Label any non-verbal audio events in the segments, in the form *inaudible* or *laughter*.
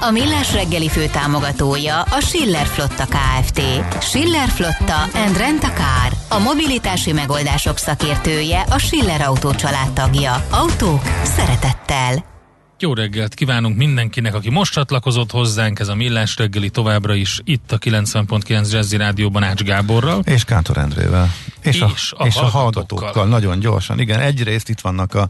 A Millás reggeli fő támogatója a Schiller Flotta KFT. Schiller Flotta and Rent a Car. A mobilitási megoldások szakértője a Schiller Autó tagja. Autók szeretettel. Jó reggelt kívánunk mindenkinek, aki most csatlakozott hozzánk, ez a Millás reggeli továbbra is itt a 90.9 Jazzy Rádióban Ács Gáborral. És Kántor Endrével. És, és, a, a, és a hallgatókkal. Nagyon gyorsan. Igen, egyrészt itt vannak a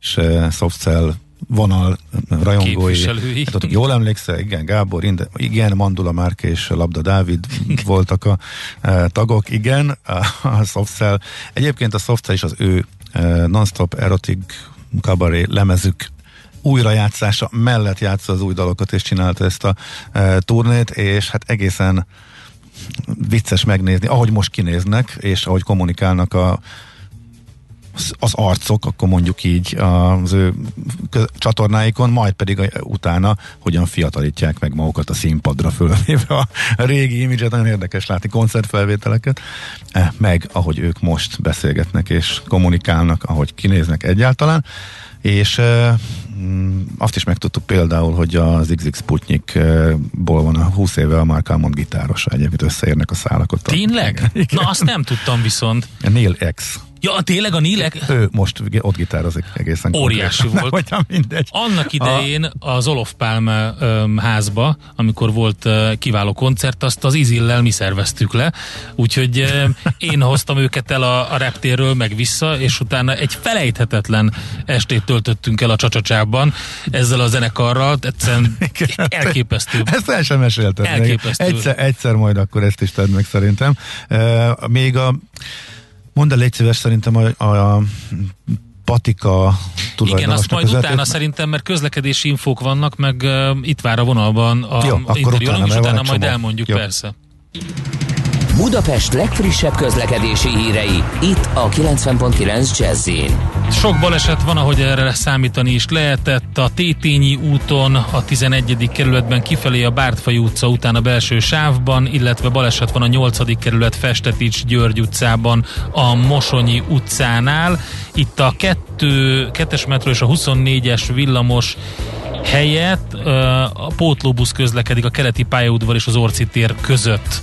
és, uh, Softcell vonal rajongói. Hát ott jól emlékszel, igen, Gábor, igen, Mandula Márk és Labda Dávid voltak a e, tagok, igen, a, a Softcell. Egyébként a Softcell is az ő e, non-stop erotic kabaré lemezük újrajátszása mellett játsza az új dalokat, és csinálta ezt a e, turnét, és hát egészen vicces megnézni, ahogy most kinéznek, és ahogy kommunikálnak a az arcok, akkor mondjuk így az ő csatornáikon, majd pedig utána hogyan fiatalítják meg magukat a színpadra fölvéve a régi imidzset, nagyon érdekes látni koncertfelvételeket, e, meg ahogy ők most beszélgetnek és kommunikálnak, ahogy kinéznek egyáltalán, és e, mm, azt is megtudtuk például, hogy az XX Sputnikból van a 20 éve a Mark Almond gitárosa, egyébként összeérnek a szálakot. Tényleg? Na azt nem tudtam viszont. Neil X Ja, tényleg a Nilek? Ő most ott gitározik egészen Óriási konkrétan. volt. Nem, mindegy. Annak idején a... az Olof Palme um, házba, amikor volt uh, kiváló koncert, azt az Izillel mi szerveztük le, úgyhogy én hoztam őket el a, a reptérről meg vissza, és utána egy felejthetetlen estét töltöttünk el a csacsacsában ezzel a zenekarral, egyszerűen elképesztő. Ezt el sem meséltem. Elképesztő. Egyszer, egyszer majd akkor ezt is tedd meg szerintem. Uh, még a Mondd el légy szíves szerintem a, a patika Igen, azt majd között. utána szerintem, mert közlekedési infók vannak, meg uh, itt vár a vonalban a Jó, akkor utána, és utána majd elmondjuk Jó. persze. Budapest legfrissebb közlekedési hírei, itt a 90.9 jazz Sok baleset van, ahogy erre számítani is lehetett. A Tétényi úton, a 11. kerületben kifelé a Bártfai utca után a belső sávban, illetve baleset van a 8. kerület Festetics György utcában, a Mosonyi utcánál. Itt a 2, 2-es metró és a 24-es villamos helyett a pótlóbusz közlekedik a keleti pályaudvar és az Orci tér között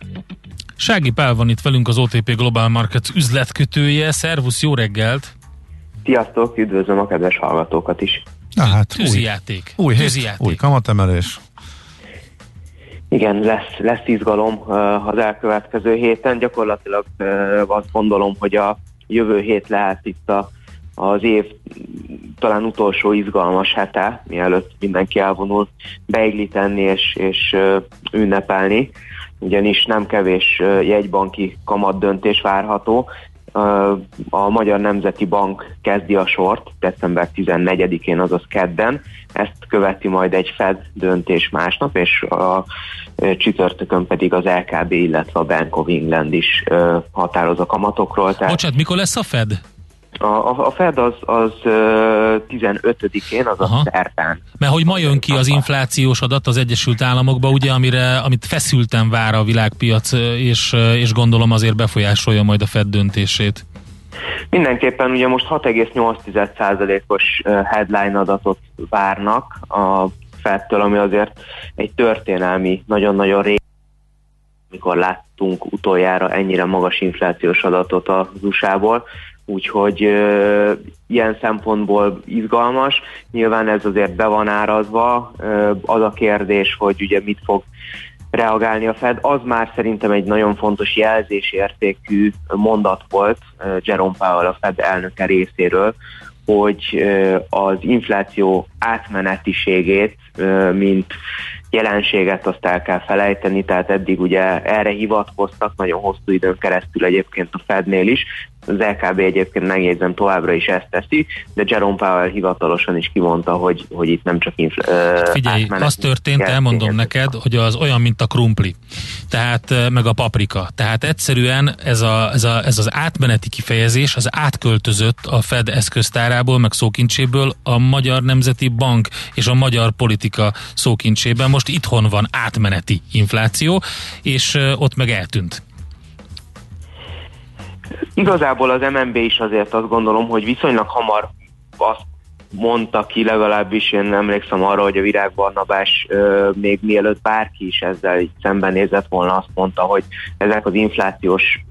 Sági Pál van itt velünk, az OTP Global Markets üzletkötője. Szervusz, jó reggelt! Sziasztok, üdvözlöm a kedves hallgatókat is. Na hát, tűzijáték. Új, új, hét, új kamatemelés. Igen, lesz, lesz izgalom uh, az elkövetkező héten. Gyakorlatilag uh, azt gondolom, hogy a jövő hét lehet itt a, az év talán utolsó izgalmas hete, mielőtt mindenki elvonul beigli tenni és, és uh, ünnepelni ugyanis nem kevés jegybanki kamat döntés várható. A Magyar Nemzeti Bank kezdi a sort december 14-én, azaz kedden. Ezt követi majd egy Fed döntés másnap, és a csütörtökön pedig az LKB, illetve a Bank of England is határoz a kamatokról. Tehát... Bocsát, mikor lesz a Fed? A, a, a Fed az, az 15-én, az a szerdán. Mert hogy ma jön ki az inflációs adat az Egyesült Államokba, ugye, amire, amit feszülten vár a világpiac, és, és gondolom azért befolyásolja majd a Fed döntését. Mindenképpen ugye most 6,8%-os headline adatot várnak a Fedtől, ami azért egy történelmi, nagyon-nagyon régi mikor láttunk utoljára ennyire magas inflációs adatot az USA-ból úgyhogy ö, ilyen szempontból izgalmas. Nyilván ez azért be van árazva. Ö, az a kérdés, hogy ugye mit fog reagálni a Fed, az már szerintem egy nagyon fontos jelzésértékű mondat volt Jerome Powell a Fed elnöke részéről, hogy az infláció átmenetiségét, mint jelenséget azt el kell felejteni, tehát eddig ugye erre hivatkoztak nagyon hosszú időn keresztül egyébként a Fednél is, az LKB egyébként megjegyzem továbbra is ezt teszi, de Jerome Powell hivatalosan is kimondta, hogy, hogy itt nem csak infl- hát Figyelj, az történt, elmondom neked, hogy az olyan, mint a krumpli, tehát meg a paprika. Tehát egyszerűen ez, a, ez, a, ez az átmeneti kifejezés az átköltözött a Fed eszköztárából, meg szókincséből a Magyar Nemzeti Bank és a magyar politika szókincsében. Most itthon van átmeneti infláció, és ott meg eltűnt. Igazából az MNB is azért azt gondolom, hogy viszonylag hamar azt mondta ki, legalábbis én emlékszem arra, hogy a virágbarnabás euh, még mielőtt bárki is ezzel így szembenézett volna, azt mondta, hogy ezek az inflációs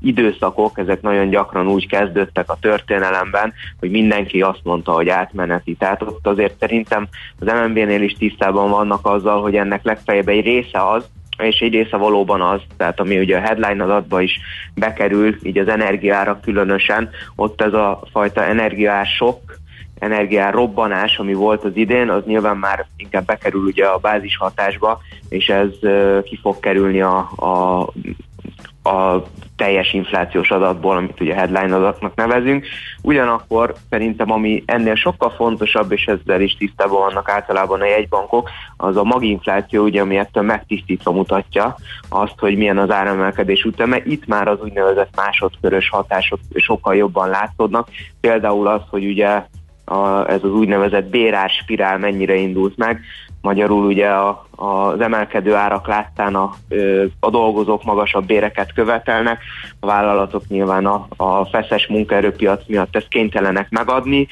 időszakok, ezek nagyon gyakran úgy kezdődtek a történelemben, hogy mindenki azt mondta, hogy átmeneti. Tehát ott azért szerintem az MNB-nél is tisztában vannak azzal, hogy ennek legfeljebb egy része az, és egy része valóban az, tehát ami ugye a headline adatba is bekerül, így az energiára különösen, ott ez a fajta energiás sok, energiár robbanás, ami volt az idén, az nyilván már inkább bekerül ugye a bázis hatásba, és ez ki fog kerülni a, a, a teljes inflációs adatból, amit ugye headline adatnak nevezünk. Ugyanakkor szerintem, ami ennél sokkal fontosabb, és ezzel is tisztában vannak általában a jegybankok, az a maginfláció, ugye, ami ettől megtisztítva mutatja azt, hogy milyen az áremelkedés üteme. Itt már az úgynevezett másodkörös hatások sokkal jobban látszódnak. Például az, hogy ugye a, ez az úgynevezett bérás spirál mennyire indult meg. Magyarul ugye a, az emelkedő árak láttán a, a dolgozók magasabb béreket követelnek, a vállalatok nyilván a, a feszes munkaerőpiac miatt ezt kénytelenek megadni,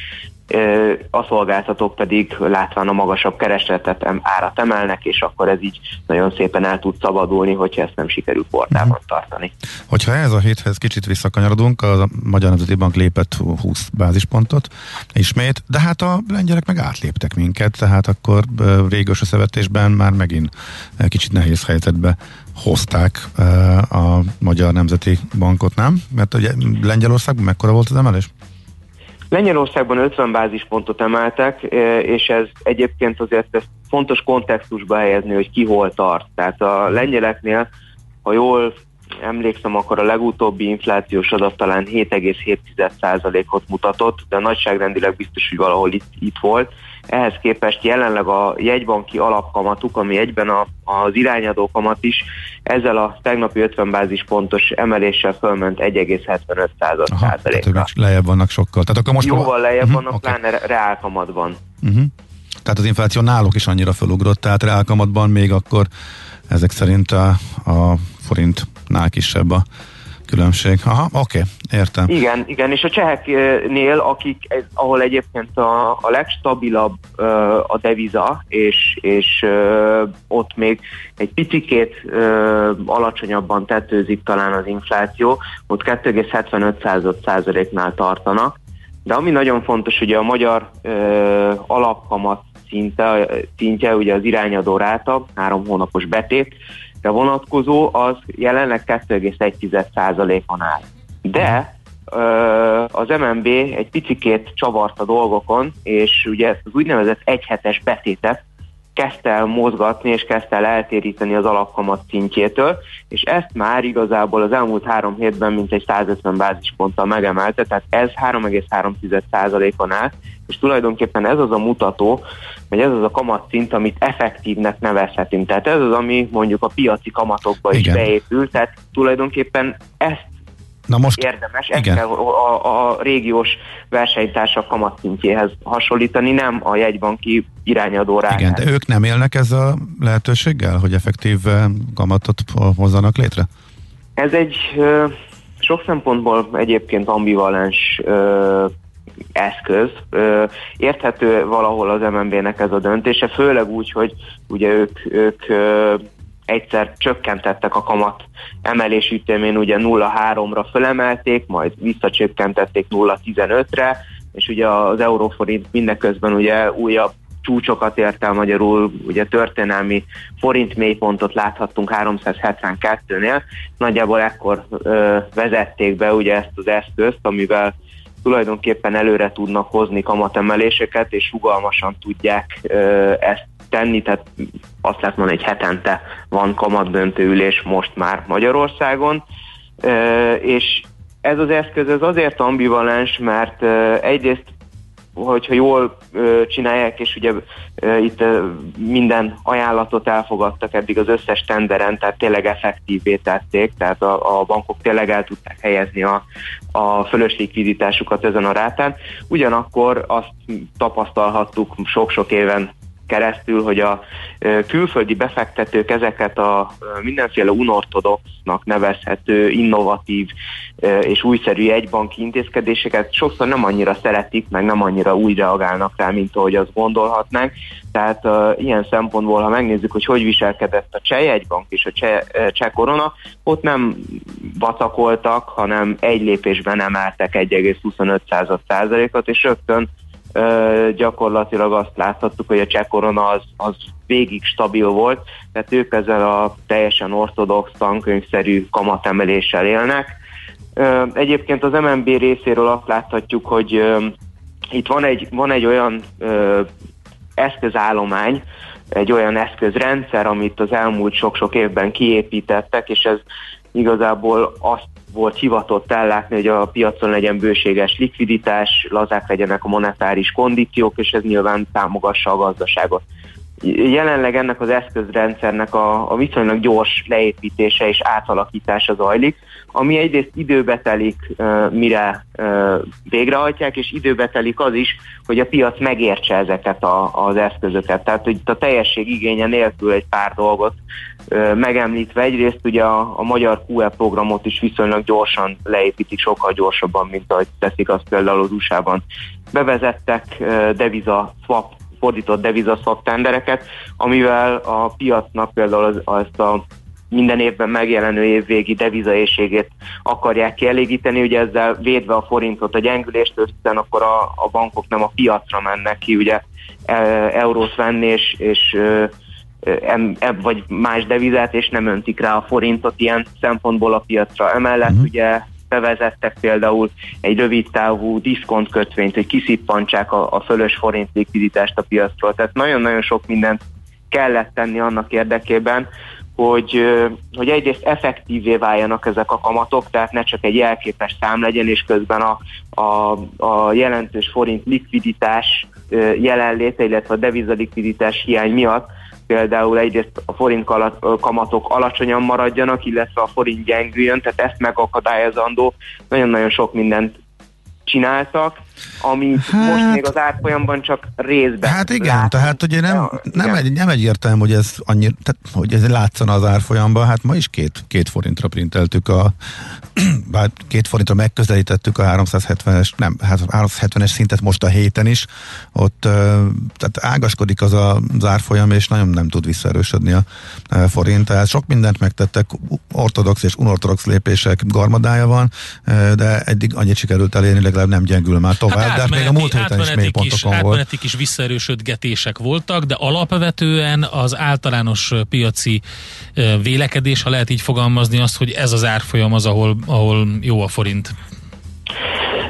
a szolgáltatók pedig látván a magasabb keresletet árat emelnek, és akkor ez így nagyon szépen el tud szabadulni, hogyha ezt nem sikerül portában uh-huh. tartani. Hogyha ez a héthez kicsit visszakanyarodunk, a Magyar Nemzeti Bank lépett 20 bázispontot ismét, de hát a lengyelek meg átléptek minket, tehát akkor régős összevetésben már megint kicsit nehéz helyzetbe hozták a Magyar Nemzeti Bankot, nem? Mert ugye Lengyelországban mekkora volt az emelés? Lengyelországban 50 bázispontot emeltek, e, és ez egyébként azért ezt fontos kontextusba helyezni, hogy ki hol tart. Tehát a lengyeleknél, ha jól emlékszem, akkor a legutóbbi inflációs adat talán 7,7%-ot mutatott, de nagyságrendileg biztos, hogy valahol itt, itt volt. Ehhez képest jelenleg a jegybanki alapkamatuk, ami egyben a, az irányadó kamat is, ezzel a tegnapi 50 bázispontos emeléssel fölment 1,75 százalékra. lejjebb vannak sokkal. Tehát akkor most Jóval lejjebb uh-huh, vannak, okay. pláne reálkamatban. Uh-huh. Tehát az infláció náluk is annyira felugrott, tehát reálkamatban még akkor ezek szerint a, a forintnál kisebb a különbség. Aha, oké, okay, értem. Igen, igen, és a cseheknél, akik, ahol egyébként a, a legstabilabb uh, a deviza, és, és uh, ott még egy picikét uh, alacsonyabban tetőzik talán az infláció, ott 2,75 százaléknál tartanak, de ami nagyon fontos, ugye a magyar uh, alapkamat szinte, szintje, ugye az irányadó ráta, három hónapos betét, vonatkozó, az jelenleg 2,1%-on áll. De az MNB egy picikét csavart a dolgokon, és ugye ezt az úgynevezett egyhetes betétet kezdte el mozgatni, és kezdte el eltéríteni az alapkamat szintjétől, és ezt már igazából az elmúlt három hétben mintegy 150 bázisponttal megemelte, tehát ez 3,3%-on áll, és tulajdonképpen ez az a mutató, hogy ez az a kamatszint, amit effektívnek nevezhetünk. Tehát ez az, ami mondjuk a piaci kamatokba is Igen. beépül, tehát tulajdonképpen ezt Na most, érdemes ezt igen. kell a, a régiós versenytársak kamatszintjéhez hasonlítani, nem a jegybanki irányadó rá. Igen, de ők nem élnek ezzel a lehetőséggel, hogy effektív kamatot hozzanak létre? Ez egy sok szempontból egyébként ambivalens eszköz. Érthető valahol az MNB-nek ez a döntése, főleg úgy, hogy ugye ők, ők egyszer csökkentettek a kamat emelés ütemén, ugye 0,3-ra fölemelték, majd visszacsökkentették 0,15-re, és ugye az euróforint mindeközben ugye újabb csúcsokat ért el magyarul, ugye történelmi forint mélypontot láthattunk 372-nél, nagyjából ekkor ö, vezették be ugye ezt az eszközt, amivel tulajdonképpen előre tudnak hozni kamatemeléseket, és rugalmasan tudják ezt tenni, tehát azt lehet mondani, hogy hetente van kamatdöntőülés most már Magyarországon, és ez az eszköz ez azért ambivalens, mert egyrészt hogyha jól csinálják, és ugye itt minden ajánlatot elfogadtak eddig az összes tenderen, tehát tényleg effektívé tették, tehát a, a bankok tényleg el tudták helyezni a, a fölös likviditásukat ezen a rátán. Ugyanakkor azt tapasztalhattuk sok-sok éven keresztül, hogy a külföldi befektetők ezeket a mindenféle unortodoxnak nevezhető, innovatív és újszerű egybanki intézkedéseket sokszor nem annyira szeretik, meg nem annyira úgy reagálnak rá, mint ahogy azt gondolhatnánk. Tehát uh, ilyen szempontból, ha megnézzük, hogy hogy viselkedett a cseh egybank és a cseh, cseh korona, ott nem vacakoltak, hanem egy lépésben emeltek 1,25 százalékot, és rögtön gyakorlatilag azt láthattuk, hogy a cseh korona az, az végig stabil volt, tehát ők ezzel a teljesen ortodox tankönyvszerű kamatemeléssel élnek. Egyébként az MNB részéről azt láthatjuk, hogy itt van egy, van egy olyan eszközállomány, egy olyan eszközrendszer, amit az elmúlt sok-sok évben kiépítettek, és ez igazából azt volt hivatott ellátni, hogy a piacon legyen bőséges likviditás, lazák legyenek a monetáris kondíciók, és ez nyilván támogassa a gazdaságot. Jelenleg ennek az eszközrendszernek a, a viszonylag gyors leépítése és átalakítása zajlik, ami egyrészt időbe telik, mire végrehajtják, és időbe telik az is, hogy a piac megértse ezeket a, az eszközöket. Tehát, hogy itt a teljesség igénye nélkül egy pár dolgot megemlítve. Egyrészt ugye a, a magyar QE programot is viszonylag gyorsan leépítik, sokkal gyorsabban, mint ahogy teszik azt például az USA-ban. Bevezettek deviza swap fordított devizaszwap tendereket, amivel a piacnak például az, azt a minden évben megjelenő évvégi devizaészségét akarják kielégíteni, ugye ezzel védve a forintot a gyengüléstől, hiszen akkor a, a bankok nem a piacra mennek ki, ugye e, eurót venni, és, és e, e, vagy más devizát, és nem öntik rá a forintot ilyen szempontból a piacra. Emellett uh-huh. ugye bevezettek például egy rövid távú diszkont kötvényt, hogy kiszippantsák a, a fölös forint likviditást a piacról. Tehát nagyon-nagyon sok mindent kellett tenni annak érdekében, hogy, hogy egyrészt effektívé váljanak ezek a kamatok, tehát ne csak egy jelképes szám legyen, és közben a, a, a jelentős forint likviditás jelenléte, illetve a devizalikviditás hiány miatt például egyrészt a forint kamatok alacsonyan maradjanak, illetve a forint gyengüljön, tehát ezt megakadályozandó. Nagyon-nagyon sok mindent csináltak, ami hát, most még az árfolyamban csak részben. Hát igen, látunk. tehát ugye nem, nem, egy, nem egyértelmű, hogy ez annyi, tehát, hogy ez látszana az árfolyamban, hát ma is két, két forintra printeltük a *clears throat* bár két forintra megközelítettük a 370-es, nem, hát 370-es szintet most a héten is, ott tehát ágaskodik az a, az árfolyam, és nagyon nem tud visszaerősödni a forint, tehát sok mindent megtettek, ortodox és unortodox lépések garmadája van, de eddig annyit sikerült elérni, legalább nem gyengül már tovább, hát de hát még a múlt héten is mélypontokon volt. Átmeneti kis visszaerősödgetések voltak, de alapvetően az általános piaci vélekedés, ha lehet így fogalmazni azt, hogy ez az árfolyam az, ahol, ahol jó a forint.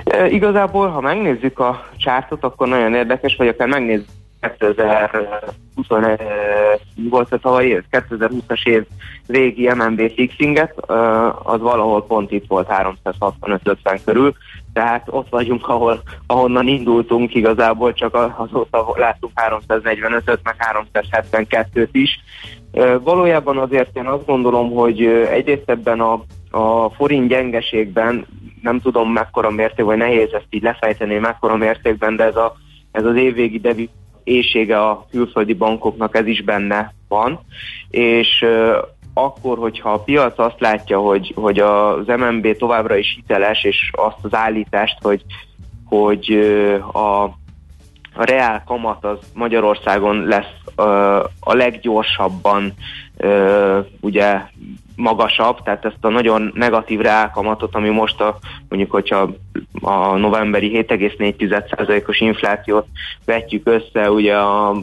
E, igazából, ha megnézzük a csártot, akkor nagyon érdekes, vagy akár megnézzük 2020 volt a tavalyi 2020-as év régi MNB fixinget, az valahol pont itt volt 365-50 körül, tehát ott vagyunk, ahol, ahonnan indultunk igazából, csak azóta láttuk 345-öt, meg 372-t is. Valójában azért én azt gondolom, hogy egyrészt ebben a, a forint gyengeségben, nem tudom mekkora mérték, vagy nehéz ezt így lefejteni, mekkora mértékben, de ez, a, ez az évvégi devi éjsége a külföldi bankoknak ez is benne van, és akkor, hogyha a piac azt látja, hogy, hogy az MNB továbbra is hiteles, és azt az állítást, hogy, hogy a a reál kamat az Magyarországon lesz a leggyorsabban ugye magasabb, tehát ezt a nagyon negatív reálkamatot, ami most a, mondjuk, hogyha a novemberi 7,4%-os inflációt vetjük össze, ugye a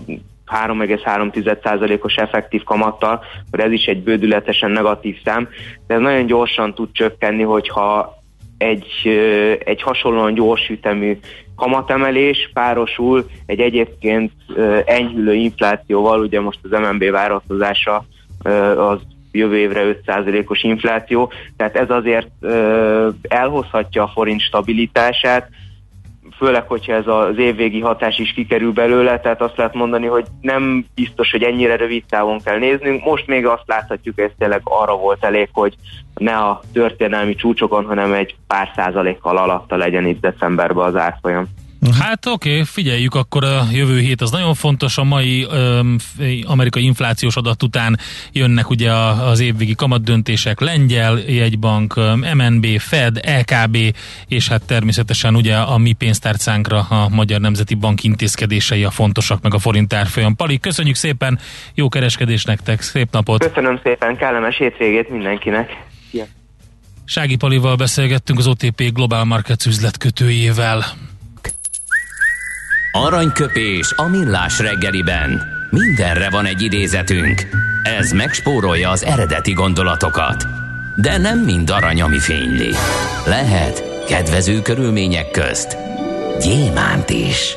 3,3%-os effektív kamattal, akkor ez is egy bődületesen negatív szám, de ez nagyon gyorsan tud csökkenni, hogyha egy, egy hasonlóan gyors ütemű kamatemelés párosul egy egyébként enyhülő inflációval, ugye most az MNB várakozása az jövő évre 5%-os infláció, tehát ez azért elhozhatja a forint stabilitását, főleg, hogyha ez az évvégi hatás is kikerül belőle, tehát azt lehet mondani, hogy nem biztos, hogy ennyire rövid távon kell néznünk. Most még azt láthatjuk, hogy ez tényleg arra volt elég, hogy ne a történelmi csúcsokon, hanem egy pár százalékkal alatta legyen itt decemberben az árfolyam. Hát oké, okay, figyeljük akkor a jövő hét, az nagyon fontos, a mai öm, amerikai inflációs adat után jönnek ugye az évvégi kamatdöntések, Lengyel, jegybank, MNB, Fed, LKB, és hát természetesen ugye a mi pénztárcánkra a Magyar Nemzeti Bank intézkedései a fontosak, meg a forint árfolyam. Pali, köszönjük szépen, jó kereskedés nektek, szép napot! Köszönöm szépen, kellemes hétvégét mindenkinek! Sági Palival beszélgettünk az OTP Global Markets üzletkötőjével. Aranyköpés a millás reggeliben. Mindenre van egy idézetünk. Ez megspórolja az eredeti gondolatokat. De nem mind arany, ami fényli. Lehet kedvező körülmények közt gyémánt is.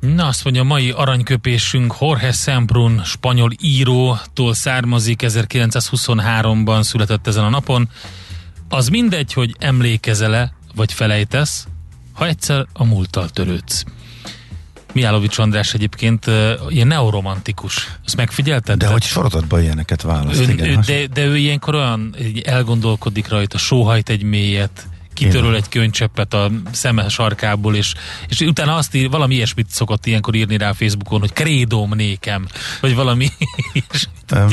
Na, azt mondja, a mai aranyköpésünk Jorge Semprún, spanyol írótól származik, 1923-ban született ezen a napon. Az mindegy, hogy emlékezele, vagy felejtesz, ha egyszer a múlttal törődsz. Miálovics András egyébként uh, ilyen neoromantikus. Ezt megfigyelted? De hogy sorozatban ilyeneket választ, ön, igen. De, de ő ilyenkor olyan elgondolkodik rajta, sóhajt egy mélyet, kitöröl egy könycseppet a szeme sarkából, és, és utána azt ír, valami ilyesmit szokott ilyenkor írni rá a Facebookon, hogy krédóm nékem, vagy valami *laughs*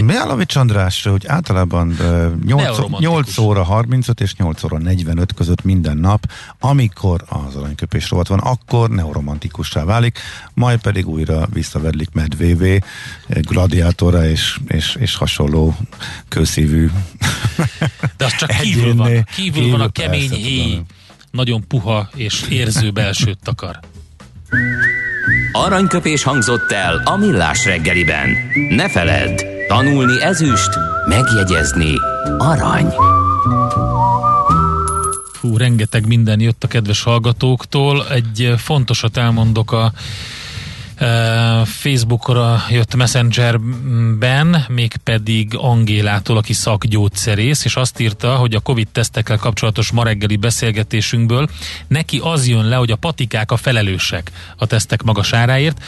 Miálovics András, hogy általában 8, 8 óra 35 és 8 óra 45 között minden nap, amikor az aranyköpés rovat van, akkor neuromantikussá válik, majd pedig újra visszavedlik medvévé, gladiátora és, és, és hasonló kőszívű De az csak *laughs* kívül van, kívül, kívül van a kemény persze, nagyon puha és érző belsőt takar. Aranyköpés hangzott el a millás reggeliben. Ne feledd, tanulni ezüst, megjegyezni arany. Fú, rengeteg minden jött a kedves hallgatóktól. Egy fontosat elmondok a Facebookra jött Messengerben, mégpedig Angélától, aki szakgyógyszerész, és azt írta, hogy a Covid tesztekkel kapcsolatos ma reggeli beszélgetésünkből neki az jön le, hogy a patikák a felelősek a tesztek magasáráért,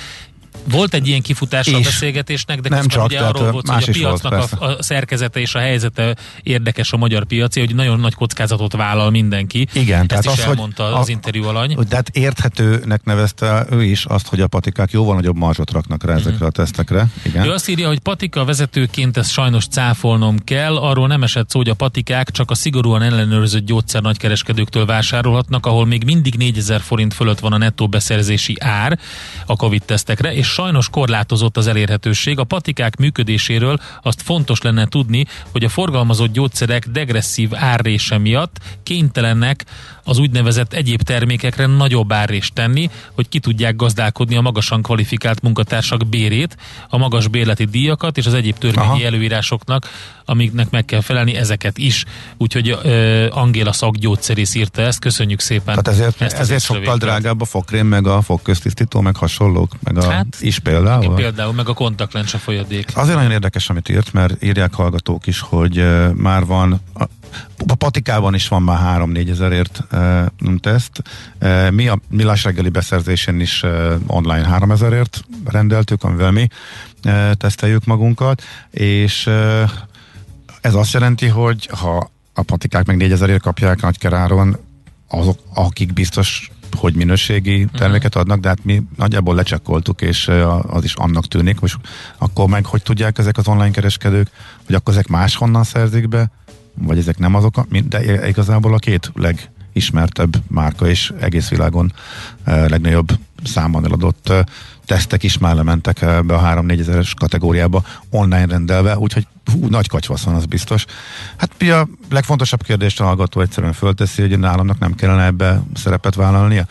volt egy ilyen kifutás a beszélgetésnek, de nem csak, ugye arról volt, hogy a piacnak volt, a, a szerkezete és a helyzete érdekes a magyar piaci, hogy nagyon nagy kockázatot vállal mindenki. Igen, Ezt tehát is az, elmondta hogy az a, interjú alany. De hát érthetőnek nevezte ő is azt, hogy a patikák jóval nagyobb marzsot raknak rá ezekre uh-huh. a tesztekre. Igen. Ő azt írja, hogy patika vezetőként ezt sajnos cáfolnom kell, arról nem esett szó, hogy a patikák csak a szigorúan ellenőrzött gyógyszer nagykereskedőktől vásárolhatnak, ahol még mindig 4000 forint fölött van a nettó beszerzési ár a Covid tesztekre, és sajnos korlátozott az elérhetőség. A patikák működéséről azt fontos lenne tudni, hogy a forgalmazott gyógyszerek degresszív árrése miatt kénytelenek az úgynevezett egyéb termékekre nagyobb árrést tenni, hogy ki tudják gazdálkodni a magasan kvalifikált munkatársak bérét, a magas bérleti díjakat és az egyéb törvényi Aha. előírásoknak, amiknek meg kell felelni ezeket is. Úgyhogy uh, Angéla szakgyógyszerész írta ezt, köszönjük szépen. Tehát ezért, ezt ezért sokkal drágább a fogkrém, meg a fogköztisztító, meg hasonlók, meg a hát, is például. Például, meg a kontaktlencse folyadék. Azért nagyon érdekes, amit írt, mert írják hallgatók is, hogy uh, már van a Patikában is van már 3-4 ezerért e, teszt. E, mi a Millás reggeli beszerzésen is e, online 3 ezerért rendeltük, amivel mi e, teszteljük magunkat, és e, ez azt jelenti, hogy ha a patikák meg 4000ért kapják nagykeráron, azok, akik biztos hogy minőségi mhm. terméket adnak, de hát mi nagyjából lecsekkoltuk, és az is annak tűnik, most akkor meg hogy tudják ezek az online kereskedők, hogy akkor ezek máshonnan szerzik be, vagy ezek nem azok, de igazából a két legismertebb márka és egész világon legnagyobb számban eladott tesztek is már lementek be a 3-4 ezeres kategóriába online rendelve, úgyhogy hú, nagy kacsvasz van, az biztos. Hát mi a legfontosabb kérdést a hallgató egyszerűen fölteszi, hogy államnak nem kellene ebbe szerepet vállalnia.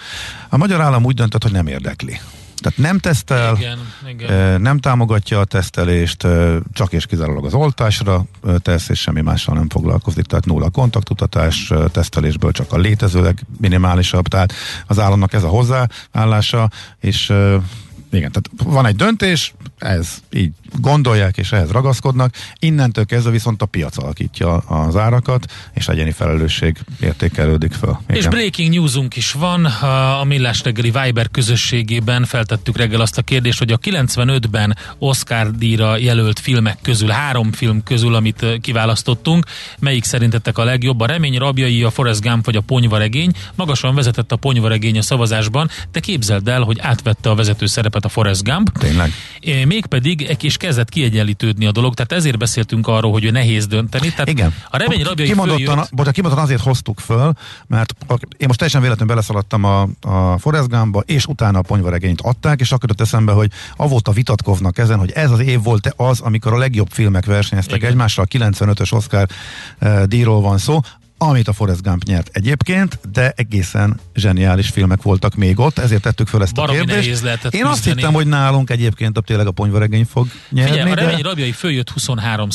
A magyar állam úgy döntött, hogy nem érdekli. Tehát nem tesztel, igen, igen. nem támogatja a tesztelést, csak és kizárólag az oltásra tesz, és semmi mással nem foglalkozik. Tehát nulla kontaktutatás, tesztelésből csak a létezőleg minimálisabb. Tehát az államnak ez a hozzáállása, és igen, tehát van egy döntés, ez így gondolják és ehhez ragaszkodnak, innentől kezdve viszont a piac alakítja az árakat, és egyéni felelősség értékelődik fel. Igen. És breaking newsunk is van, a Millás reggeli Viber közösségében feltettük reggel azt a kérdést, hogy a 95-ben Oscar díjra jelölt filmek közül, három film közül, amit kiválasztottunk, melyik szerintetek a legjobb? A Remény rabjai, a Forrest Gump vagy a Ponyvaregény? Magasan vezetett a Ponyvaregény a szavazásban, de képzeld el, hogy átvette a vezető szerepet a Forrest Gump. Tényleg. Mégpedig egy kis kezdett kiegyenlítődni a dolog, tehát ezért beszéltünk arról, hogy nehéz dönteni. Tehát Igen. A remény rabjai kimondottan, följött... kimondottan azért hoztuk föl, mert én most teljesen véletlenül beleszaladtam a, a Forrest Gumbba, és utána a ponyvaregényt adták, és akkor jött eszembe, hogy avóta vitatkoznak ezen, hogy ez az év volt az, amikor a legjobb filmek versenyeztek Igen. egymással, a 95-ös Oscar uh, díjról van szó amit a Forrest Gump nyert egyébként, de egészen zseniális filmek voltak még ott, ezért tettük föl ezt Baromi a kérdést. Én küzdeni. azt hittem, hogy nálunk egyébként a tényleg a ponyvaregény fog nyerni. Figyelj, a remény de... rabjai följött 23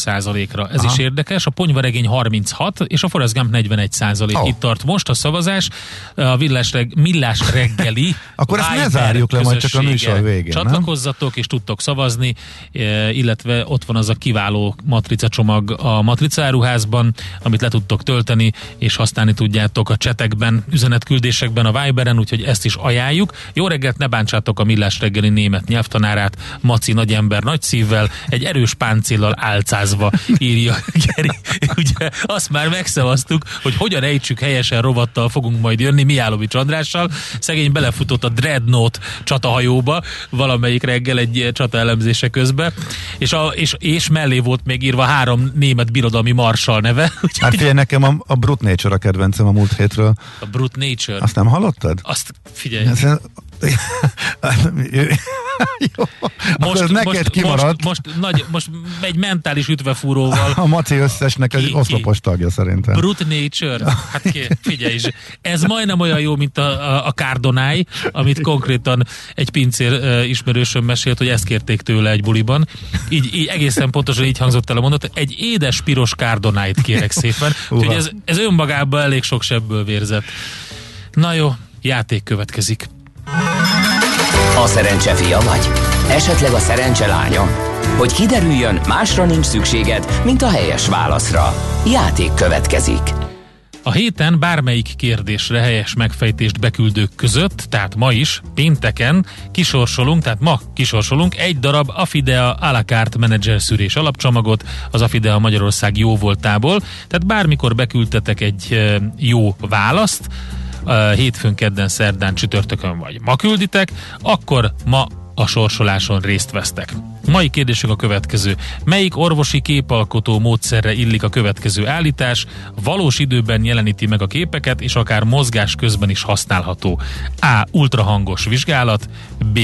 ra ez Aha. is érdekes, a ponyvaregény 36, és a Forrest Gump 41 százalék. Oh. Itt tart most a szavazás, a villás reg, millás reggeli. *laughs* Akkor ezt ne zárjuk le majd csak a műsor végén. Csatlakozzatok, nem? és tudtok szavazni, e, illetve ott van az a kiváló matrica csomag a matricáruházban, amit le tudtok tölteni, és használni tudjátok a csetekben, üzenetküldésekben, a Viberen, úgyhogy ezt is ajánljuk. Jó reggelt, ne bántsátok a millás reggeli német nyelvtanárát, Maci nagy ember nagy szívvel, egy erős páncéllal álcázva írja Geri. *laughs* Ugye azt már megszavaztuk, hogy hogyan ejtsük helyesen rovattal fogunk majd jönni Miálovics Andrással. Szegény belefutott a Dreadnought csatahajóba valamelyik reggel egy csata elemzése közben, és, a, és, és mellé volt még írva három német birodalmi marsal neve. *laughs* Hát figyelj, nekem a, a Brut Nature a kedvencem a múlt hétről. A Brut Nature? Azt nem hallottad? Azt figyelj. Ez, Jó, most, ez neked most, kimaradt. Most, most, nagy, most egy mentális ütvefúróval. A Maci összesnek egy oszlopos tagja szerintem. Brut Nature. Hát ki, figyelj is. Ez majdnem olyan jó, mint a, a, a Cardonai, amit konkrétan egy pincér uh, ismerősöm mesélt, hogy ezt kérték tőle egy buliban. Így, így egészen pontosan így hangzott el a mondat. Egy édes piros Cardonai-t kérek *laughs* szépen. Úgyhogy ez, ez önmagában elég sok sebből vérzett. Na jó, játék következik. A szerencse fia vagy? Esetleg a szerencse lánya? Hogy kiderüljön, másra nincs szükséged, mint a helyes válaszra. Játék következik. A héten bármelyik kérdésre helyes megfejtést beküldők között, tehát ma is, pénteken kisorsolunk, tehát ma kisorsolunk egy darab Afidea a la carte menedzser szűrés alapcsomagot az Afidea Magyarország jó voltából, tehát bármikor beküldtetek egy jó választ, hétfőn, kedden, szerdán, csütörtökön vagy ma külditek, akkor ma a sorsoláson részt vesztek. Mai kérdések a következő. Melyik orvosi képalkotó módszerre illik a következő állítás? Valós időben jeleníti meg a képeket, és akár mozgás közben is használható. A. Ultrahangos vizsgálat. B.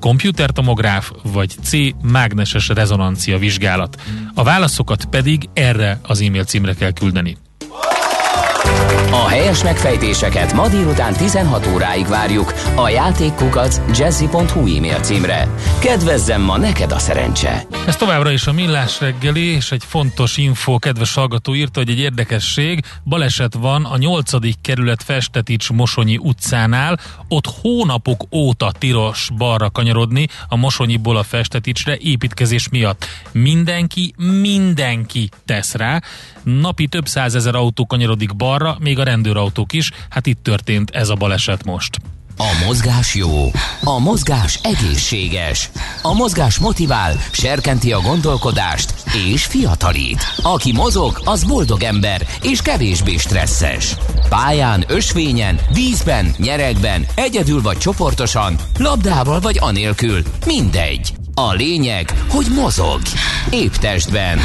Komputertomográf, vagy C. Mágneses rezonancia vizsgálat. A válaszokat pedig erre az e-mail címre kell küldeni. A helyes megfejtéseket ma délután 16 óráig várjuk a játékkukac jazzy.hu e-mail címre. Kedvezzem ma neked a szerencse! Ez továbbra is a Millás reggeli, és egy fontos info, kedves hallgató írta, hogy egy érdekesség, baleset van a 8. kerület Festetics Mosonyi utcánál, ott hónapok óta tilos balra kanyarodni a Mosonyiból a Festeticsre építkezés miatt. Mindenki, mindenki tesz rá, napi több százezer autó kanyarodik balra, még a rendőrautók is, hát itt történt ez a baleset most. A mozgás jó, a mozgás egészséges, a mozgás motivál, serkenti a gondolkodást és fiatalít. Aki mozog, az boldog ember és kevésbé stresszes. Pályán, ösvényen, vízben, nyeregben, egyedül vagy csoportosan, labdával vagy anélkül, mindegy. A lényeg, hogy mozog. Épp testben.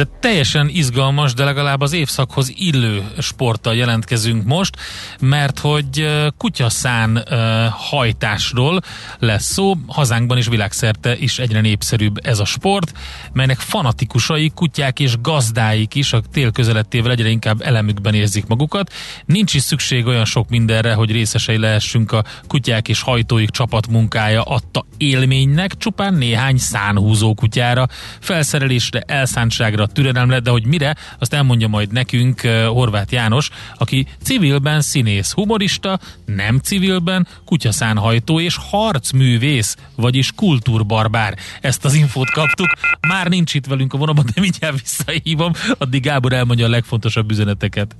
Tehát teljesen izgalmas, de legalább az évszakhoz illő sporttal jelentkezünk most, mert hogy kutyaszán hajtásról lesz szó, hazánkban is világszerte is egyre népszerűbb ez a sport, melynek fanatikusai, kutyák és gazdáik is a tél közelettével egyre inkább elemükben érzik magukat. Nincs is szükség olyan sok mindenre, hogy részesei lehessünk a kutyák és hajtóik csapatmunkája adta élménynek, csupán néhány szánhúzó kutyára, felszerelésre, elszántságra, türelemre, de hogy mire, azt elmondja majd nekünk Horváth János, aki civilben színész, humorista, nem civilben kutyaszánhajtó és harcművész, vagyis kultúrbarbár. Ezt az infót kaptuk, már nincs itt velünk a vonatban, de mindjárt visszahívom, addig Gábor elmondja a legfontosabb üzeneteket.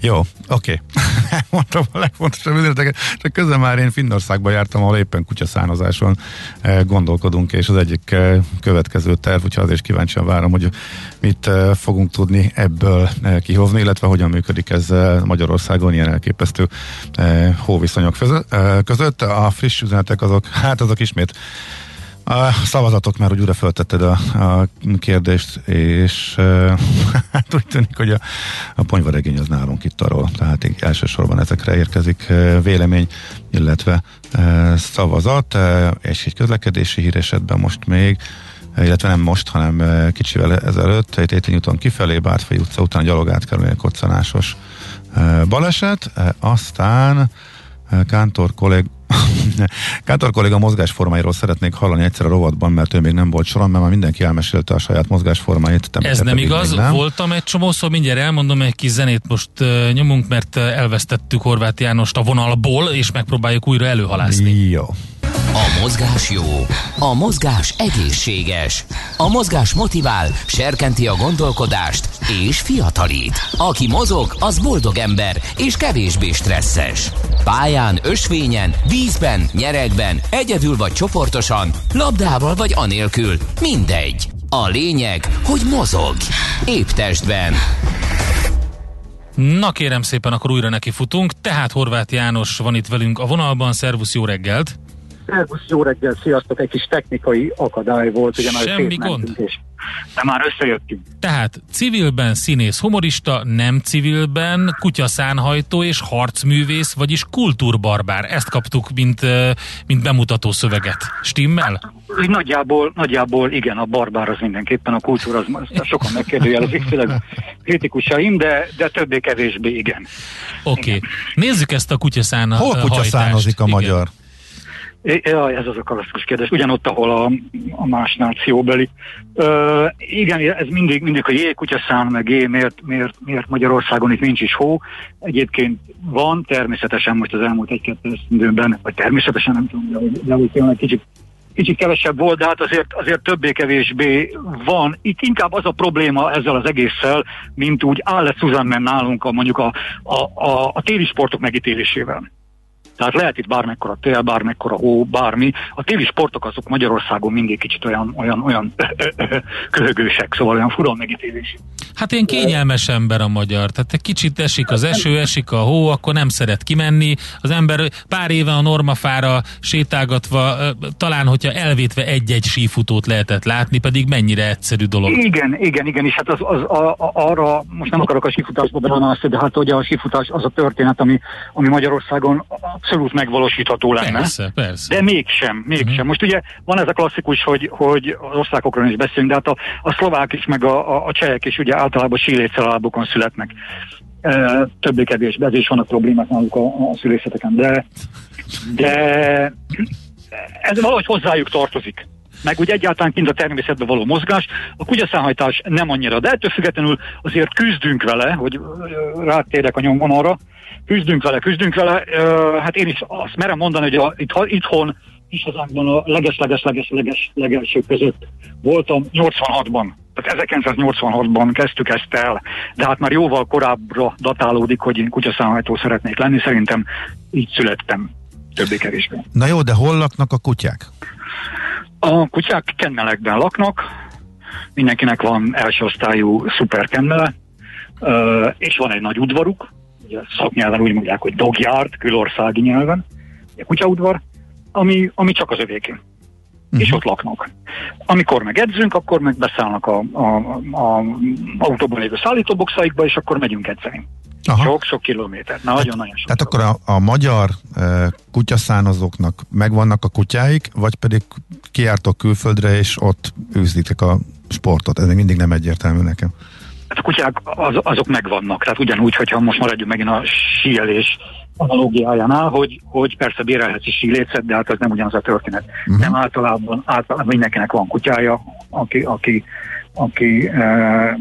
Jó, oké. Okay. *laughs* Mondtam a legfontosabb üzeneteket, csak közben már én Finnországba jártam, ahol éppen kutyaszánozáson eh, gondolkodunk, és az egyik eh, következő terv, úgyhogy azért kíváncsian várom, hogy mit eh, fogunk tudni ebből kihozni, illetve hogyan működik ez Magyarországon ilyen elképesztő hóviszonyok között. A friss üzenetek azok, *laughs* hát azok ismét a szavazatok már úgy újra föltetted a, a kérdést, és e, *laughs* úgy tűnik, hogy a, a ponyvaregény az nálunk itt arról, tehát elsősorban ezekre érkezik vélemény, illetve e, szavazat, e, és egy közlekedési híresetben most még illetve nem most, hanem kicsivel ezelőtt, egy Tétény úton kifelé, Bártfai utca után gyalog átkerülni koccanásos baleset, aztán Kántor kollég, *laughs* Kátor kolléga mozgásformáiról szeretnék hallani egyszer a rovatban, mert ő még nem volt soron, mert már mindenki elmesélte a saját mozgásformáit. Ez nem igaz, nem. voltam egy csomószor, mindjárt elmondom, egy kis zenét most uh, nyomunk, mert elvesztettük Horváth Jánost a vonalból, és megpróbáljuk újra előhalászni. Jó. A mozgás jó, a mozgás egészséges, a mozgás motivál, serkenti a gondolkodást és fiatalít. Aki mozog, az boldog ember és kevésbé stresszes. Pályán, ösvényen, vízben, nyeregben, egyedül vagy csoportosan, labdával vagy anélkül, mindegy. A lényeg, hogy mozog. Épp testben. Na kérem szépen, akkor újra neki futunk. Tehát Horváth János van itt velünk a vonalban. Szervusz, jó reggelt! Szervusz, jó reggel, sziasztok! Egy kis technikai akadály volt, ugye már Semmi gond. És de már összejöttünk. Tehát civilben színész humorista, nem civilben kutyaszánhajtó és harcművész, vagyis kultúrbarbár. Ezt kaptuk, mint, mint bemutató szöveget. Stimmel? Hát, nagyjából, nagyjából igen, a barbár az mindenképpen, a kultúra az sokan megkérdőjelezik, főleg kritikusaim, de, de többé-kevésbé igen. Oké, okay. nézzük ezt a kutyaszán Hol kutyaszánozik a igen. Magyar? Ja, ez az a klasszikus kérdés. Ugyanott, ahol a, a más nációbeli. Ö, igen, ez mindig, mindig a jégkutyaszám, meg jé, miért, miért, miért Magyarországon itt nincs is hó. Egyébként van, természetesen most az elmúlt egy-kettő időben, vagy természetesen nem tudom, de, de úgy tényleg kicsit kicsit kevesebb volt, de hát azért, azért többé-kevésbé van. Itt inkább az a probléma ezzel az egésszel, mint úgy áll Susan nálunk a, mondjuk a, a, a, a téli sportok megítélésével. Tehát lehet itt bármekkora tél, bármekkora hó, bármi. A téli sportok azok Magyarországon mindig kicsit olyan, olyan, olyan *laughs* köhögősek, szóval olyan furon megítélés. Hát én kényelmes ember a magyar, tehát egy kicsit esik az eső, esik a hó, akkor nem szeret kimenni. Az ember pár éve a normafára sétálgatva, talán hogyha elvétve egy-egy sífutót lehetett látni, pedig mennyire egyszerű dolog. Igen, igen, igen, és hát az, az a, a, arra, most nem akarok a sífutásba belemenni, de hát ugye a sífutás az a történet, ami, ami Magyarországon abszolút megvalósítható lenne. Persze, persze. De mégsem, mégsem. Uh-huh. Most ugye van ez a klasszikus, hogy, hogy az osztrákokról is beszélünk, de hát a, a szlovák is, meg a, a, a csehek is ugye általában sílétszerállapokon születnek. E, többé-kevésbé, ez is vannak problémák náluk a, a szülészeteken, de, de ez valahogy hozzájuk tartozik meg úgy egyáltalán kint a természetben való mozgás. A kutyaszánhajtás nem annyira, de ettől függetlenül azért küzdünk vele, hogy rátérek a nyomvonalra, küzdünk vele, küzdünk vele. Hát én is azt merem mondani, hogy a, itt, itthon is hazánkban a leges-leges-leges-leges legelsők között voltam 86-ban. Tehát 1986-ban kezdtük ezt el, de hát már jóval korábbra datálódik, hogy én kutyaszámhajtó szeretnék lenni, szerintem így születtem többé-kevésbé. Na jó, de hol laknak a kutyák? A kutyák kennelekben laknak, mindenkinek van első osztályú szuperkennele, és van egy nagy udvaruk, ugye szaknyelven úgy mondják, hogy dogyard, külországi nyelven, egy kutyaudvar, ami, ami csak az övéké. uh-huh. és ott laknak. Amikor meg edzünk, akkor meg beszállnak a, a, a autóban lévő szállítóboxaikba, és akkor megyünk edzeni. Sok-sok kilométer, nagyon-nagyon sok. Tehát akkor a, a magyar e, kutyaszánozóknak megvannak a kutyáik, vagy pedig kiártok külföldre, és ott űzlitek a sportot? Ez még mindig nem egyértelmű nekem. Hát a kutyák az, azok megvannak, tehát ugyanúgy, hogyha most maradjunk megint a síelés analógiájánál, hogy, hogy persze bérelhetsz is sílécet, de hát az nem ugyanaz a történet. Uh-huh. Nem általában, általában mindenkinek van kutyája, aki, aki aki eh,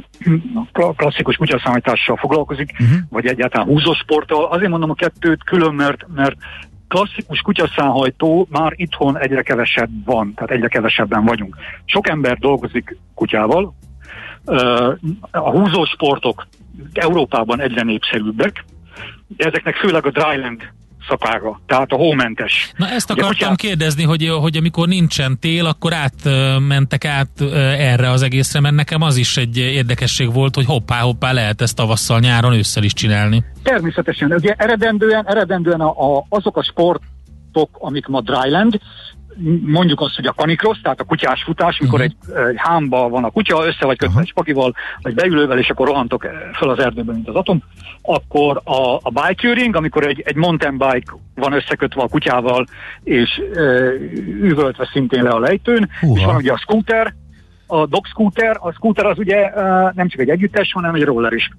klasszikus kutyaszállítással foglalkozik, uh-huh. vagy egyáltalán húzósporttal. Azért mondom a kettőt külön, mert, mert klasszikus kutyaszállhajtó már itthon egyre kevesebb van, tehát egyre kevesebben vagyunk. Sok ember dolgozik kutyával, eh, a húzósportok Európában egyre népszerűbbek, ezeknek főleg a dryland szakága, tehát a hómentes. Na ezt akartam kutyát... kérdezni, hogy, hogy amikor nincsen tél, akkor átmentek át erre az egészre, mert nekem az is egy érdekesség volt, hogy hoppá-hoppá lehet ezt tavasszal, nyáron, ősszel is csinálni. Természetesen, ugye eredendően, eredendően a, a, azok a sportok, amik ma dryland, mondjuk azt, hogy a canicross, tehát a kutyás futás, mikor uh-huh. egy, egy hámba van a kutya, össze vagy kötve uh-huh. egy pakival, vagy beülővel, és akkor rohantok föl az erdőben, mint az atom, akkor a, a bike touring, amikor egy, egy mountain bike van összekötve a kutyával, és e, üvöltve szintén le a lejtőn, uh-huh. és van ugye a scooter, a dog scooter, a scooter az ugye nem csak egy együttes, hanem egy roller is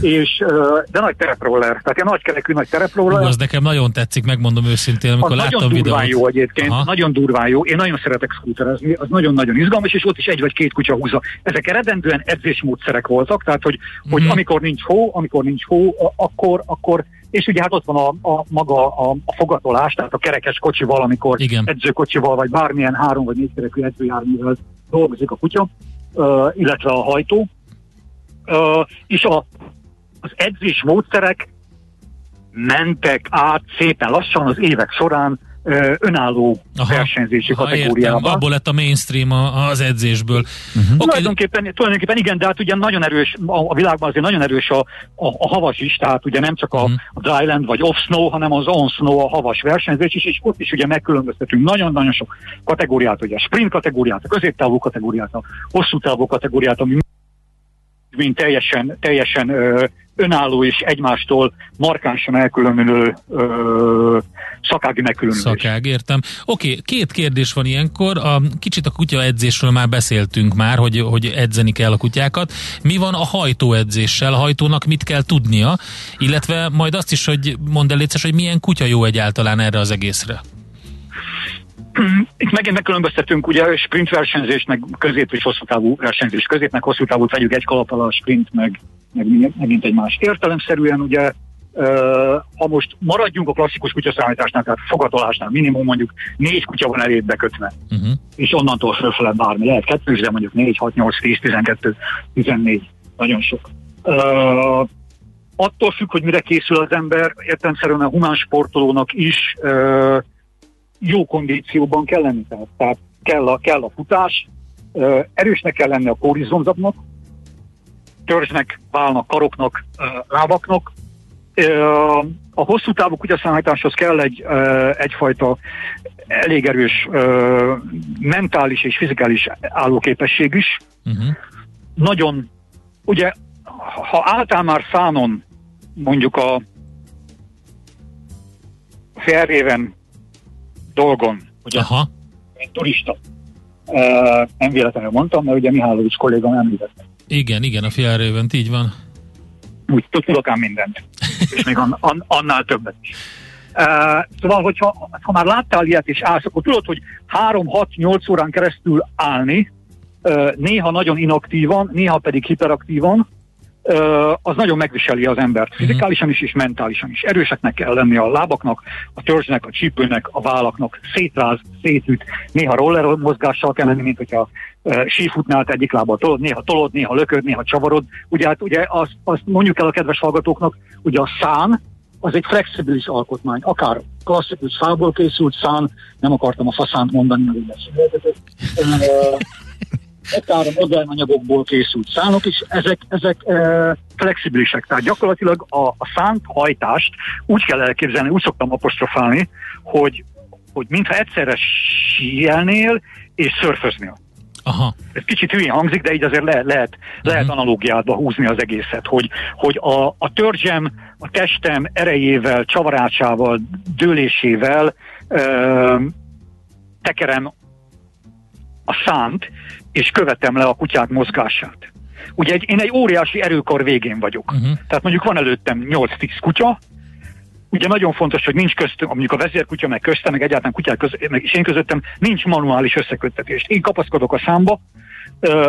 és, de nagy tereproller, tehát egy nagy kerekű nagy tereproller. az nekem nagyon tetszik, megmondom őszintén, amikor az láttam nagyon durván videót. jó egyébként, Aha. nagyon durván jó. Én nagyon szeretek scooterezni, az nagyon-nagyon izgalmas, és ott is egy vagy két kutya húzza. Ezek eredendően edzésmódszerek voltak, tehát hogy, mm-hmm. hogy amikor nincs hó, amikor nincs hó, akkor, akkor és ugye hát ott van a, a maga a, a fogatolás, tehát a kerekes kocsival, amikor Igen. edzőkocsival, vagy bármilyen három vagy négy kerekű edzőjárművel dolgozik a kutya, uh, illetve a hajtó. Uh, és a az edzés módszerek mentek át szépen lassan az évek során önálló Aha, versenyzési kategóriába. Értem, abból lett a mainstream az edzésből. Uh-huh. Okay. Tulajdonképpen, tulajdonképpen igen, de hát ugye nagyon erős, a, a világban azért nagyon erős a, a, a havas is, tehát ugye nem csak a, uh-huh. a dryland vagy off-snow, hanem az on-snow, a havas versenyzés is, és ott is ugye megkülönböztetünk nagyon-nagyon sok kategóriát, ugye a sprint kategóriát, a középtávú kategóriát, a hosszú távú kategóriát, ami mint teljesen, teljesen ö, önálló és egymástól markánsan elkülönülő ö, szakági megkülönülés. Szakág, értem. Oké, két kérdés van ilyenkor. A, kicsit a kutya edzésről már beszéltünk már, hogy, hogy edzeni kell a kutyákat. Mi van a hajtóedzéssel? A hajtónak mit kell tudnia? Illetve majd azt is, hogy mondd el hogy milyen kutya jó egyáltalán erre az egészre? Itt megint megkülönböztetünk ugye sprint versenyzés, meg közép és hosszú távú versenyzés. Közép meg hosszú távú vegyük egy kalap a sprint, meg, meg megint egy más. Értelemszerűen ugye ha most maradjunk a klasszikus kutyaszállításnál, tehát fogatolásnál minimum mondjuk négy kutya van elébb bekötve, uh-huh. és onnantól fölfele bármi lehet kettő, de mondjuk 4, 6, 8, 10, 12, 14, nagyon sok. Uh, attól függ, hogy mire készül az ember, értelemszerűen a humán sportolónak is uh, jó kondícióban kell lenni. Tehát kell a, kell a futás, erősnek kell lenni a kórizomzatnak, törzsnek, válnak, karoknak, lábaknak. A hosszú távú kutyaszállításhoz kell egy, egyfajta elég erős mentális és fizikális állóképesség is. Uh-huh. Nagyon, ugye, ha álltál már szánon mondjuk a felréven dolgon, ugye, Aha. mint turista. Uh, nem véletlenül mondtam, mert ugye Mihálovics kollégám említette. Igen, igen, a fiárővent, így van. Úgy tudok ám mindent. *laughs* és még an, an, annál többet is. Uh, szóval, hogyha ha már láttál ilyet és állsz, akkor tudod, hogy 3-6-8 órán keresztül állni, uh, néha nagyon inaktívan, néha pedig hiperaktívan, az nagyon megviseli az embert, mhm. fizikálisan is és mentálisan is. Erőseknek kell lenni a lábaknak, a törzsnek, a csípőnek, a vállaknak, szétráz, szétüt, néha roller mozgással kell lenni, mint hogyha sífutnál egyik lábbal. Tolod, néha tolod, néha lököd, néha csavarod. Ugye, hát, ugye azt, azt mondjuk el a kedves hallgatóknak, hogy a szán az egy flexibilis alkotmány, akár klasszikus fából készült szán, nem akartam a faszánt mondani, mert akár a modern anyagokból készült szánok is, ezek, ezek e, flexibilisek. Tehát gyakorlatilag a, a szánt hajtást úgy kell elképzelni, úgy szoktam apostrofálni, hogy, hogy mintha egyszerre síelnél, és szörföznél. Aha. Ez kicsit hülyén hangzik, de így azért le, lehet, uh-huh. lehet analógiátba húzni az egészet, hogy, hogy a, a törzsem, a testem erejével, csavarásával, dőlésével ö, tekerem a szánt, és követem le a kutyák mozgását. Ugye egy, én egy óriási erőkar végén vagyok. Uh-huh. Tehát mondjuk van előttem 8-10 kutya, ugye nagyon fontos, hogy nincs köztünk, mondjuk a vezérkutya, meg köztem, meg egyáltalán kutyák köz, meg és én közöttem nincs manuális összeköttetést. Én kapaszkodok a számba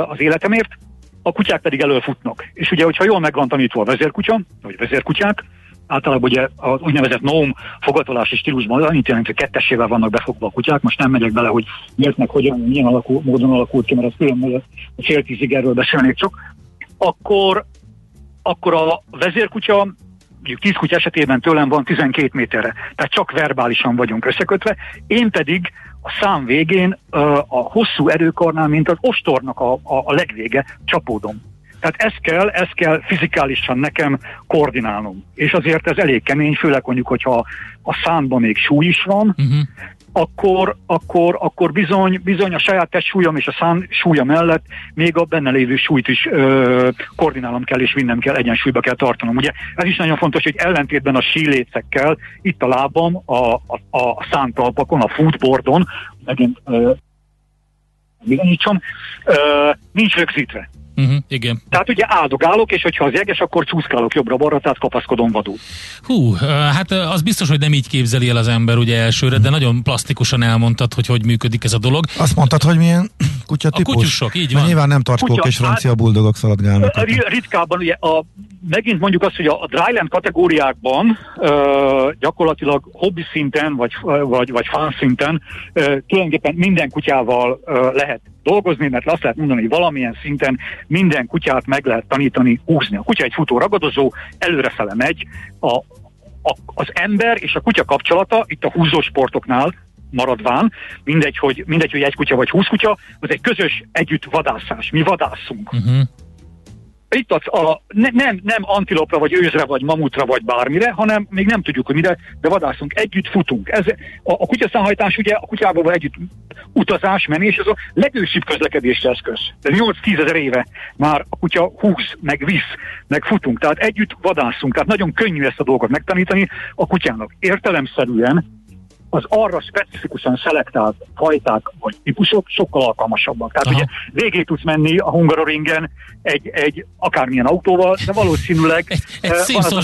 az életemért, a kutyák pedig előfutnak. És ugye, hogyha jól meg van tanítva a vezérkutya, vagy vezérkutyák, általában ugye az úgynevezett NOM fogatolási stílusban annyit jelent, hogy kettesével vannak befogva a kutyák, most nem megyek bele, hogy miért meg hogyan, milyen alakul, módon alakult ki, mert az külön a fél tízig erről beszélnék csak, akkor, akkor a vezérkutya mondjuk 10 kutya esetében tőlem van 12 méterre, tehát csak verbálisan vagyunk összekötve, én pedig a szám végén a hosszú erőkarnál, mint az ostornak a, a, a legvége, csapódom. Tehát ezt kell, ezt kell fizikálisan nekem koordinálnom. És azért ez elég kemény, főleg mondjuk, hogyha a számban még súly is van, uh-huh akkor, akkor, akkor bizony, bizony a saját testsúlyom és a szán súlya mellett még a benne lévő súlyt is ö, koordinálnom kell és vinnem kell, egyensúlyba kell tartanom. Ugye ez is nagyon fontos, hogy ellentétben a sílécekkel itt a lábam, a, a, a szántalpakon, a footboardon, megint ö, bizonyítsam, ö, nincs rögzítve. Uh-huh, igen. Tehát ugye áldogálok, és hogyha az jeges, akkor csúszkálok jobbra-balra, tehát kapaszkodom vadul. Hú, hát az biztos, hogy nem így képzeli el az ember ugye elsőre, de nagyon plastikusan elmondtad, hogy hogy működik ez a dolog. Azt mondtad, hogy milyen kutya típus? A kutyusok, így van. Mert nyilván nem tartkók kutya, és francia buldogok szaladgálnak. Ritkában ugye a, megint mondjuk azt, hogy a, a dryland kategóriákban ö, gyakorlatilag hobbi szinten, vagy, vagy, vagy fan szinten ö, tulajdonképpen minden kutyával ö, lehet dolgozni, mert azt lehet mondani, hogy valamilyen szinten minden kutyát meg lehet tanítani húzni. A kutya egy futó ragadozó, előrefele megy, a, a, az ember és a kutya kapcsolata itt a húzósportoknál maradván, mindegy hogy, mindegy, hogy egy kutya vagy húsz kutya, az egy közös együtt vadászás. Mi vadászunk. Uh-huh itt a, a, ne, nem, nem antilopra, vagy őzre, vagy mamutra, vagy bármire, hanem még nem tudjuk, hogy mire, de vadászunk, együtt futunk. Ez, a, a kutyaszállhajtás ugye a kutyával együtt utazás, menés, ez a legősibb közlekedési eszköz. De 8-10 ezer éve már a kutya húz, meg visz, meg futunk, tehát együtt vadászunk, tehát nagyon könnyű ezt a dolgot megtanítani a kutyának. Értelemszerűen az arra specifikusan szelektált fajták vagy típusok sokkal alkalmasabbak. Tehát Aha. ugye végig tudsz menni a Hungaroringen egy, egy akármilyen autóval, de valószínűleg egy, egy van az a